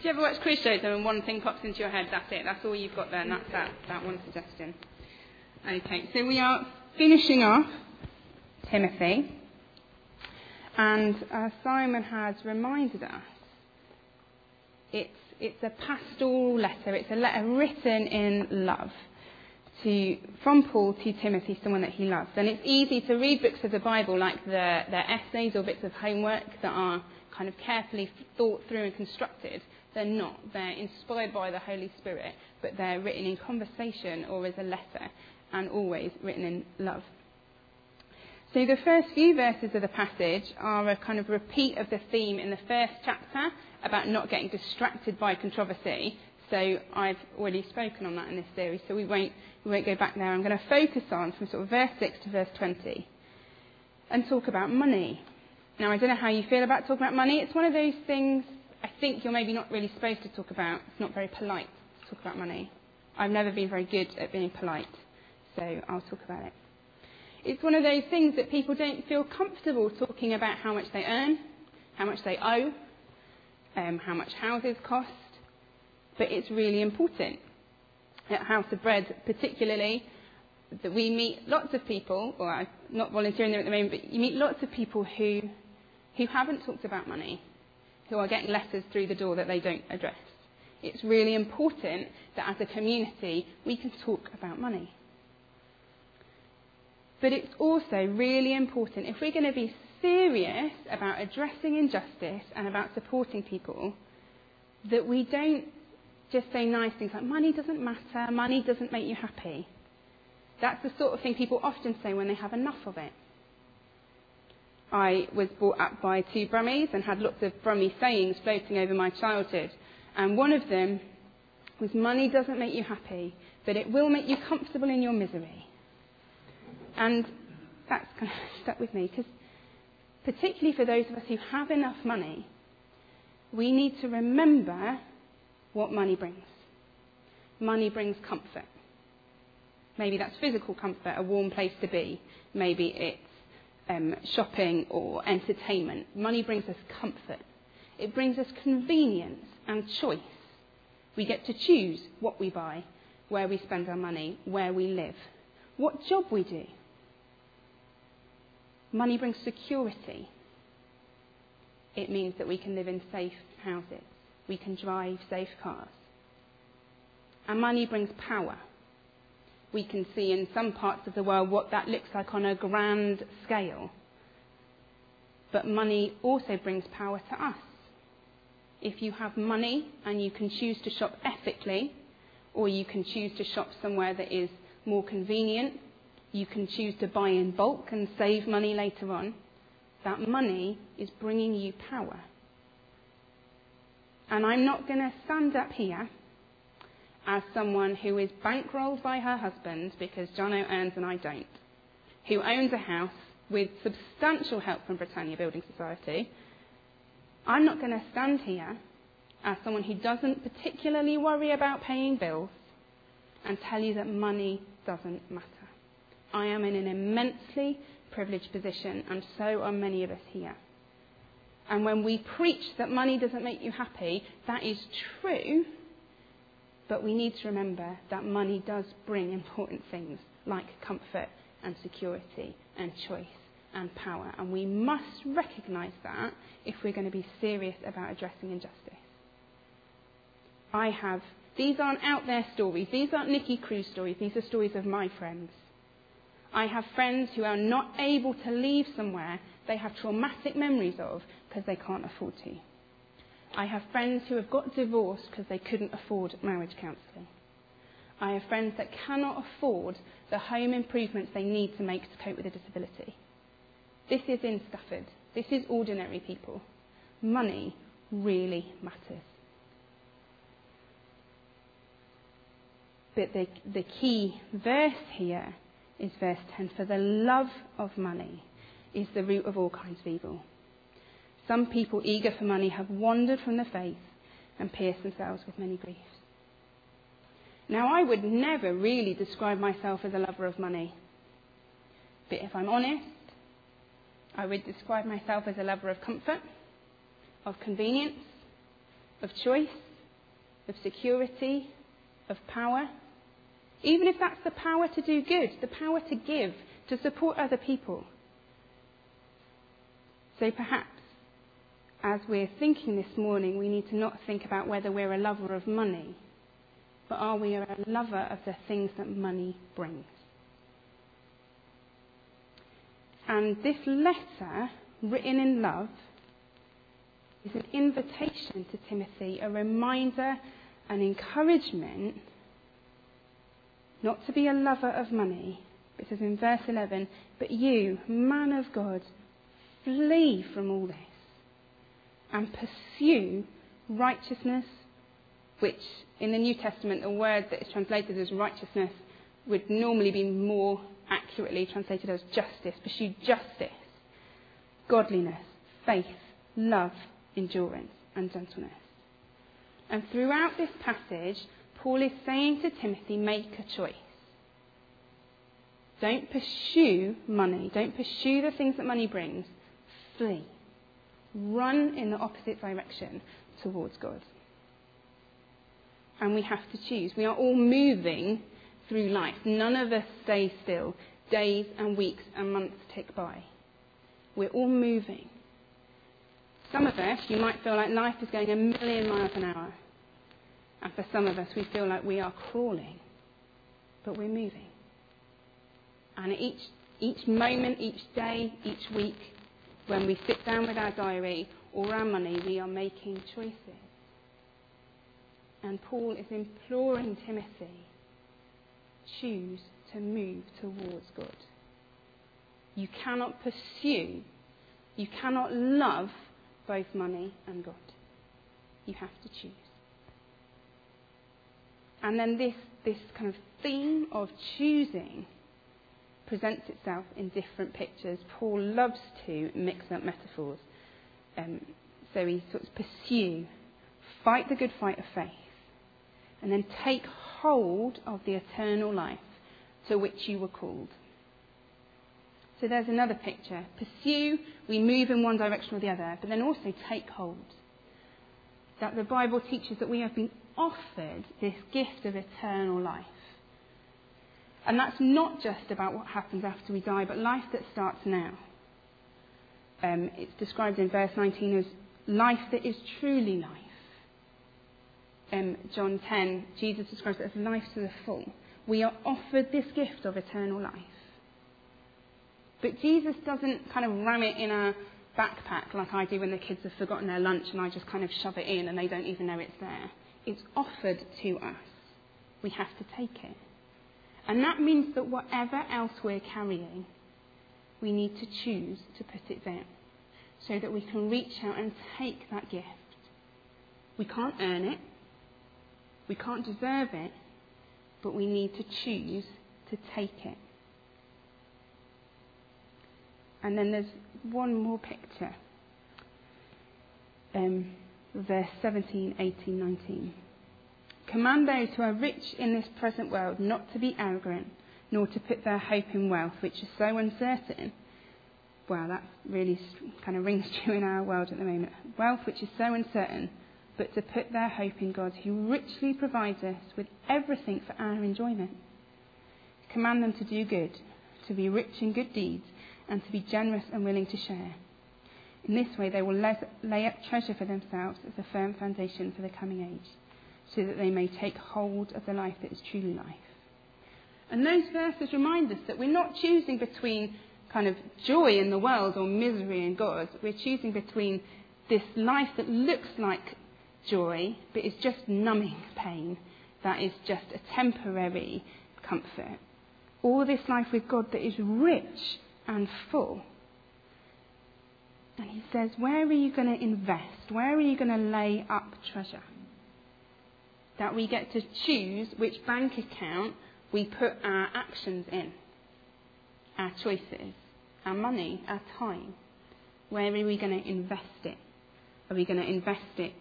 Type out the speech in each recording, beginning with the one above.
Do you ever watch quiz shows and one thing pops into your head, that's it, that's all you've got there, and that's that, that one suggestion. Okay, so we are finishing off Timothy, and uh, Simon has reminded us it's, it's a pastoral letter, it's a letter written in love. To, from Paul to Timothy, someone that he loves. And it's easy to read books of the Bible like the, their essays or bits of homework that are kind of carefully thought through and constructed. They're not. They're inspired by the Holy Spirit, but they're written in conversation or as a letter and always written in love. So the first few verses of the passage are a kind of repeat of the theme in the first chapter about not getting distracted by controversy. So I've already spoken on that in this series, so we won't, we won't go back there. I'm going to focus on from sort of verse 6 to verse 20 and talk about money. Now, I don't know how you feel about talking about money. It's one of those things I think you're maybe not really supposed to talk about. It's not very polite to talk about money. I've never been very good at being polite, so I'll talk about it. It's one of those things that people don't feel comfortable talking about how much they earn, how much they owe, um, how much houses cost, but it's really important. At House of Bread, particularly, that we meet lots of people, or I'm not volunteering there at the moment, but you meet lots of people who, who haven't talked about money, who are getting letters through the door that they don't address. It's really important that as a community we can talk about money. But it's also really important if we're going to be serious about addressing injustice and about supporting people, that we don't just say nice things like money doesn't matter, money doesn't make you happy. That's the sort of thing people often say when they have enough of it. I was brought up by two Brummies and had lots of Brummie sayings floating over my childhood. And one of them was money doesn't make you happy, but it will make you comfortable in your misery. And that's kind of stuck with me because, particularly for those of us who have enough money, we need to remember what money brings. Money brings comfort. Maybe that's physical comfort, a warm place to be. Maybe it's um, shopping or entertainment. Money brings us comfort. It brings us convenience and choice. We get to choose what we buy, where we spend our money, where we live, what job we do. Money brings security. It means that we can live in safe houses. We can drive safe cars. And money brings power. We can see in some parts of the world what that looks like on a grand scale. But money also brings power to us. If you have money and you can choose to shop ethically, or you can choose to shop somewhere that is more convenient, you can choose to buy in bulk and save money later on, that money is bringing you power. And I'm not going to stand up here as someone who is bankrolled by her husband because Jono earns and I don't, who owns a house with substantial help from Britannia Building Society, I'm not going to stand here as someone who doesn't particularly worry about paying bills and tell you that money doesn't matter. I am in an immensely privileged position, and so are many of us here. And when we preach that money doesn't make you happy, that is true but we need to remember that money does bring important things like comfort and security and choice and power. And we must recognise that if we're going to be serious about addressing injustice. I have, these aren't out there stories. These aren't Nicky Cruz stories. These are stories of my friends. I have friends who are not able to leave somewhere they have traumatic memories of because they can't afford to. I have friends who have got divorced because they couldn't afford marriage counselling. I have friends that cannot afford the home improvements they need to make to cope with a disability. This is in Stafford. This is ordinary people. Money really matters. But the, the key verse here is verse 10 For the love of money is the root of all kinds of evil. Some people eager for money have wandered from the faith and pierced themselves with many griefs. Now, I would never really describe myself as a lover of money. But if I'm honest, I would describe myself as a lover of comfort, of convenience, of choice, of security, of power. Even if that's the power to do good, the power to give, to support other people. So perhaps as we're thinking this morning, we need to not think about whether we're a lover of money, but are we a lover of the things that money brings? And this letter, written in love, is an invitation to Timothy, a reminder, an encouragement not to be a lover of money. It says in verse 11, But you, man of God, flee from all this and pursue righteousness, which in the New Testament, the word that is translated as righteousness would normally be more accurately translated as justice. Pursue justice, godliness, faith, love, endurance, and gentleness. And throughout this passage, Paul is saying to Timothy, make a choice. Don't pursue money. Don't pursue the things that money brings. Flee. Run in the opposite direction towards God. And we have to choose. We are all moving through life. None of us stay still. Days and weeks and months tick by. We're all moving. Some of us, you might feel like life is going a million miles an hour. And for some of us, we feel like we are crawling, but we're moving. And each, each moment, each day, each week, when we sit down with our diary or our money, we are making choices. And Paul is imploring Timothy choose to move towards God. You cannot pursue, you cannot love both money and God. You have to choose. And then this, this kind of theme of choosing presents itself in different pictures. Paul loves to mix up metaphors. Um, so he sort of pursue, fight the good fight of faith, and then take hold of the eternal life to which you were called. So there's another picture. Pursue, we move in one direction or the other, but then also take hold. That the Bible teaches that we have been offered this gift of eternal life. And that's not just about what happens after we die, but life that starts now. Um, it's described in verse 19 as life that is truly life. Um, John 10, Jesus describes it as life to the full. We are offered this gift of eternal life. But Jesus doesn't kind of ram it in a backpack like I do when the kids have forgotten their lunch and I just kind of shove it in and they don't even know it's there. It's offered to us. We have to take it. And that means that whatever else we're carrying, we need to choose to put it down so that we can reach out and take that gift. We can't earn it, we can't deserve it, but we need to choose to take it. And then there's one more picture. Um, verse 17, 18, 19. Command those who are rich in this present world not to be arrogant, nor to put their hope in wealth, which is so uncertain. Well, that really kind of rings true in our world at the moment. Wealth, which is so uncertain, but to put their hope in God, who richly provides us with everything for our enjoyment. Command them to do good, to be rich in good deeds, and to be generous and willing to share. In this way, they will lay up treasure for themselves as a firm foundation for the coming age, so that they may take hold of the life that is truly life. And those verses remind us that we're not choosing between kind of joy in the world or misery in God. We're choosing between this life that looks like joy, but is just numbing pain, that is just a temporary comfort. Or this life with God that is rich and full. And he says, Where are you going to invest? Where are you going to lay up treasure? That we get to choose which bank account we put our actions in, our choices, our money, our time. Where are we going to invest it? Are we going to invest it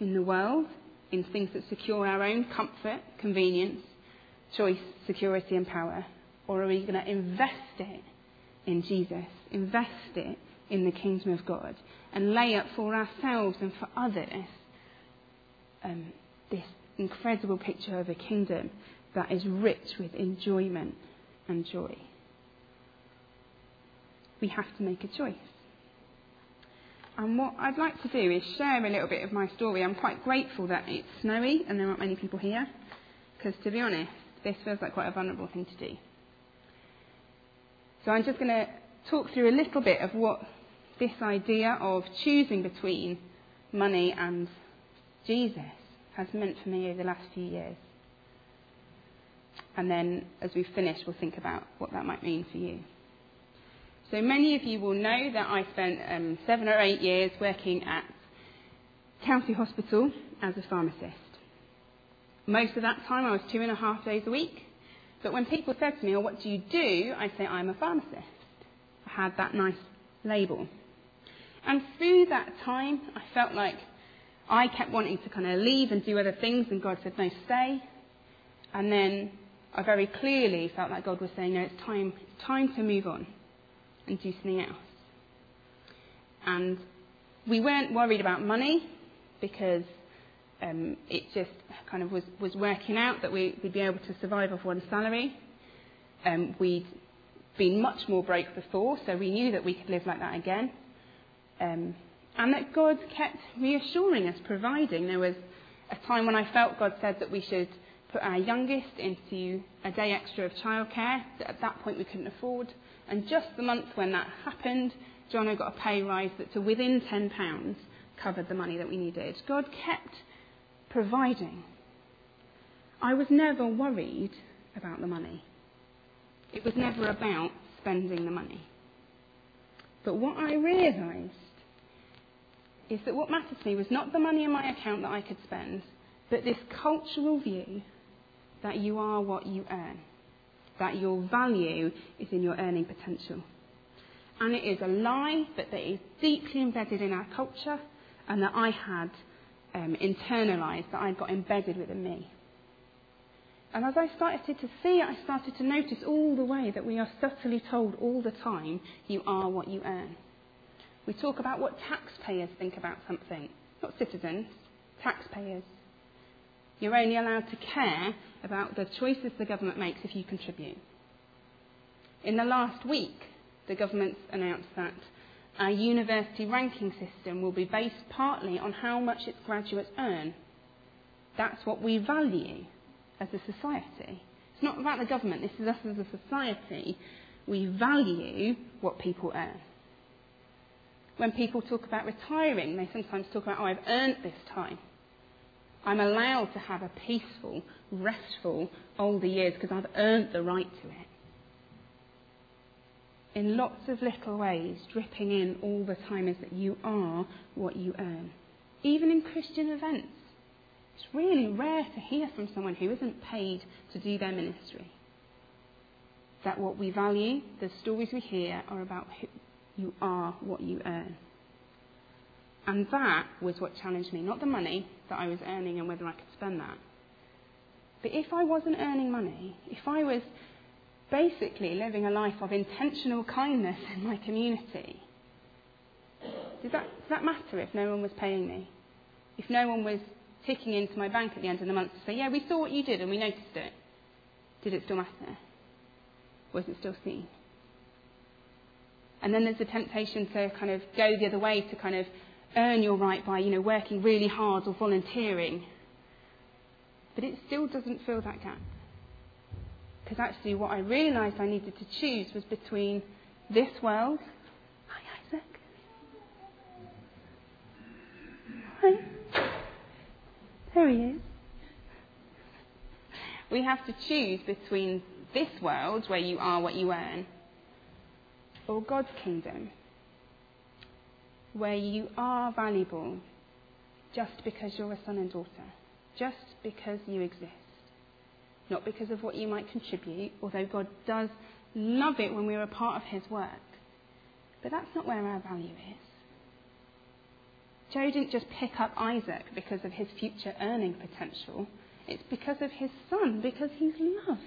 in the world, in things that secure our own comfort, convenience, choice, security, and power? Or are we going to invest it in Jesus, invest it in the kingdom of God, and lay up for ourselves and for others um, this incredible picture of a kingdom that is rich with enjoyment and joy. We have to make a choice. And what I'd like to do is share a little bit of my story. I'm quite grateful that it's snowy and there aren't many people here, because to be honest, this feels like quite a vulnerable thing to do. So I'm just going to talk through a little bit of what this idea of choosing between money and Jesus has meant for me over the last few years. And then as we finish, we'll think about what that might mean for you. So many of you will know that I spent um, seven or eight years working at County Hospital as a pharmacist. Most of that time I was two and a half days a week. But when people said to me, oh, what do you do? I say, I'm a pharmacist. I had that nice label. And through that time, I felt like I kept wanting to kind of leave and do other things, and God said, no, stay. And then I very clearly felt like God was saying, no, it's time, it's time to move on and do something else. And we weren't worried about money because um, it just kind of was, was working out that we, would be able to survive off one salary. Um, we'd been much more broke before, so we knew that we could live like that again. Um, and that God kept reassuring us, providing. There was a time when I felt God said that we should put our youngest into a day extra of childcare that at that point we couldn't afford. And just the month when that happened, Jono got a pay rise that to within £10 covered the money that we needed. God kept providing. I was never worried about the money. It was never about spending the money. But what I realised is that what mattered to me was not the money in my account that I could spend, but this cultural view that you are what you earn, that your value is in your earning potential. And it is a lie, but that is deeply embedded in our culture and that I had um, internalized, that I'd got embedded within me. And as I started to see it, I started to notice all the way that we are subtly told all the time, you are what you earn. We talk about what taxpayers think about something, not citizens, taxpayers. You're only allowed to care about the choices the government makes if you contribute. In the last week, the government announced that our university ranking system will be based partly on how much its graduates earn. That's what we value as a society. It's not about the government, this is us as a society. We value what people earn. When people talk about retiring, they sometimes talk about, oh, I've earned this time. I'm allowed to have a peaceful, restful older years because I've earned the right to it. In lots of little ways, dripping in all the time is that you are what you earn. Even in Christian events. It's really rare to hear from someone who isn't paid to do their ministry. That what we value, the stories we hear, are about you are what you earn. And that was what challenged me, not the money that I was earning and whether I could spend that. But if I wasn't earning money, if I was basically living a life of intentional kindness in my community, does that, does that matter if no one was paying me? If no one was ticking into my bank at the end of the month to say, yeah, we saw what you did and we noticed it, did it still matter? Was it still seen? And then there's the temptation to kind of go the other way to kind of earn your right by, you know, working really hard or volunteering. But it still doesn't fill that gap. Because actually, what I realised I needed to choose was between this world. Hi, Isaac. Hi. There he is. We have to choose between this world, where you are what you earn, or God's kingdom, where you are valuable just because you're a son and daughter, just because you exist, not because of what you might contribute, although God does love it when we're a part of His work. But that's not where our value is. Joe didn't just pick up Isaac because of his future earning potential. It's because of his son, because he's loved.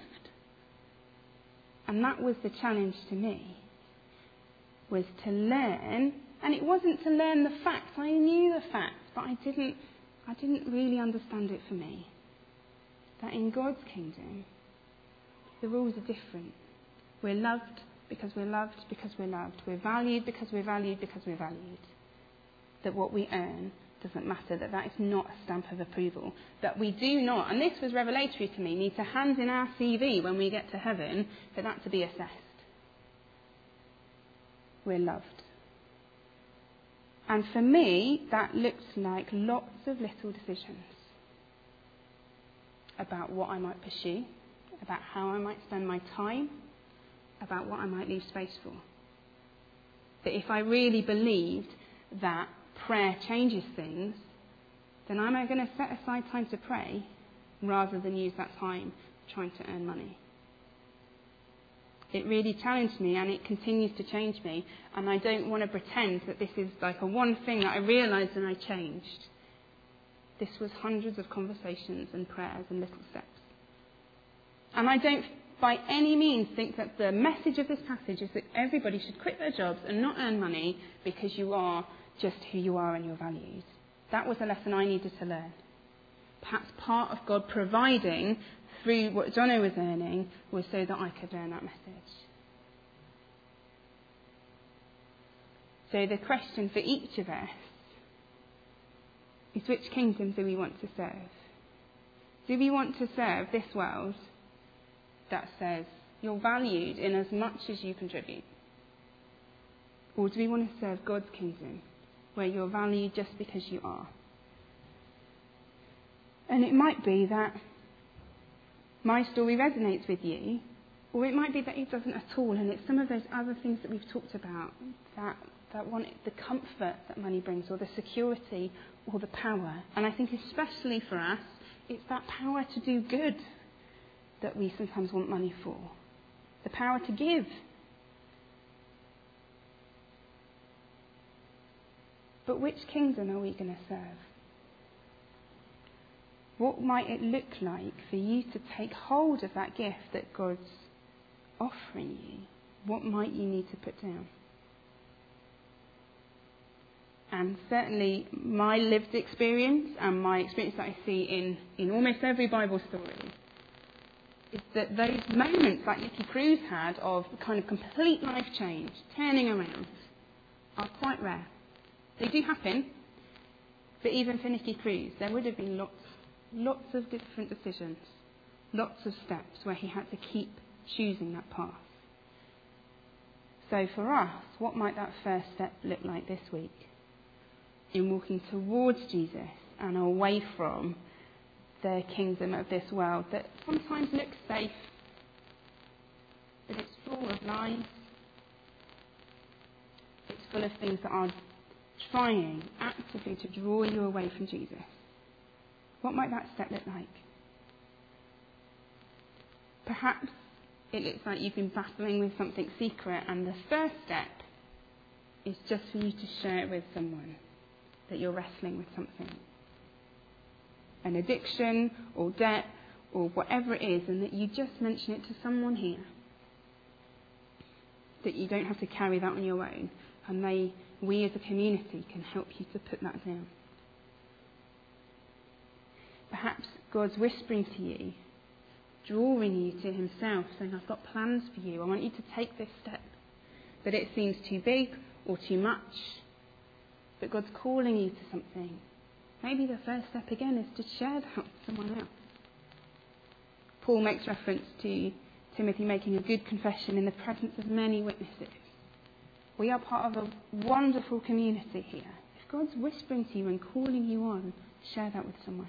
And that was the challenge to me, was to learn and it wasn't to learn the facts. I knew the facts, but I didn't, I didn't really understand it for me. that in God's kingdom, the rules are different. We're loved because we're loved because we're loved. We're valued because we're valued because we're valued. That what we earn doesn't matter, that that is not a stamp of approval. That we do not, and this was revelatory to me, need to hand in our CV when we get to heaven for that to be assessed. We're loved. And for me, that looks like lots of little decisions about what I might pursue, about how I might spend my time, about what I might leave space for. That if I really believed that prayer changes things, then am I going to set aside time to pray rather than use that time trying to earn money? It really challenged me and it continues to change me. And I don't want to pretend that this is like a one thing that I realised and I changed. This was hundreds of conversations and prayers and little steps. And I don't by any means think that the message of this passage is that everybody should quit their jobs and not earn money because you are just who you are and your values. That was a lesson I needed to learn. Perhaps part of God providing through what Jono was earning was so that I could learn that message. So the question for each of us is which kingdom do we want to serve? Do we want to serve this world that says you're valued in as much as you contribute? Or do we want to serve God's kingdom where you're valued just because you are? And it might be that my story resonates with you, or it might be that it doesn't at all, and it's some of those other things that we've talked about that, that want the comfort that money brings, or the security, or the power. And I think, especially for us, it's that power to do good that we sometimes want money for the power to give. But which kingdom are we going to serve? What might it look like for you to take hold of that gift that God's offering you? What might you need to put down? And certainly, my lived experience and my experience that I see in, in almost every Bible story is that those moments like Nicky Cruz had of kind of complete life change, turning around, are quite rare. They do happen, but even for Nicky Cruz, there would have been lots, lots of different decisions, lots of steps where he had to keep choosing that path. So for us, what might that first step look like this week? In walking towards Jesus and away from the kingdom of this world that sometimes looks safe, but it's full of lies. It's full of things that are trying actively to draw you away from Jesus. What might that step look like? Perhaps it looks like you've been battling with something secret, and the first step is just for you to share it with someone that you're wrestling with something an addiction or debt or whatever it is, and that you just mention it to someone here. That you don't have to carry that on your own, and they, we as a community can help you to put that down. Perhaps God's whispering to you, drawing you to Himself, saying, I've got plans for you. I want you to take this step. But it seems too big or too much. But God's calling you to something Maybe the first step again is to share that with someone else. Paul makes reference to Timothy making a good confession in the presence of many witnesses. We are part of a wonderful community here. If God's whispering to you and calling you on, share that with someone.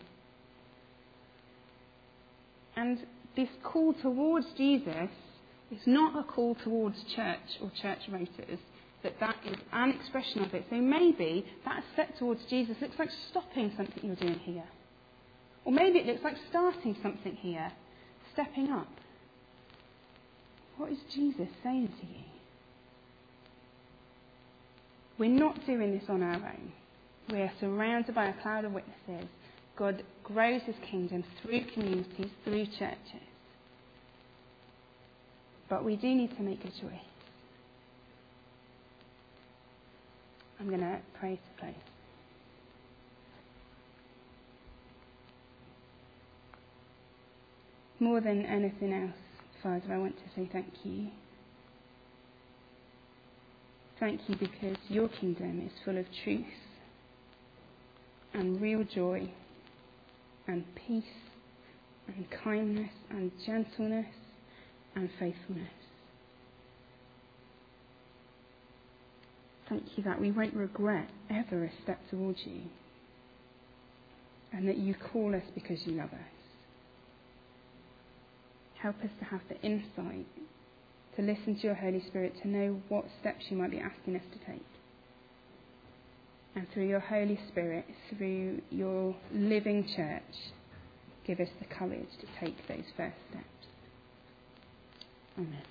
And this call towards Jesus is not a call towards church or church voters that that is an expression of it. So maybe that step towards Jesus looks like stopping something you're doing here. Or maybe it looks like starting something here, stepping up. What is Jesus saying to you? We're not doing this on our own. We are surrounded by a cloud of witnesses. God grows his kingdom through communities, through churches. But we do need to make a choice. I'm going to pray to close. More than anything else, Father, I want to say thank you. Thank you because your kingdom is full of truth and real joy and peace and kindness and gentleness and faithfulness. Thank you that we won't regret ever a step towards you and that you call us because you love us. Help us to have the insight to listen to your Holy Spirit, to know what steps you might be asking us to take. And through your Holy Spirit, through your living church, give us the courage to take those first steps. Amen.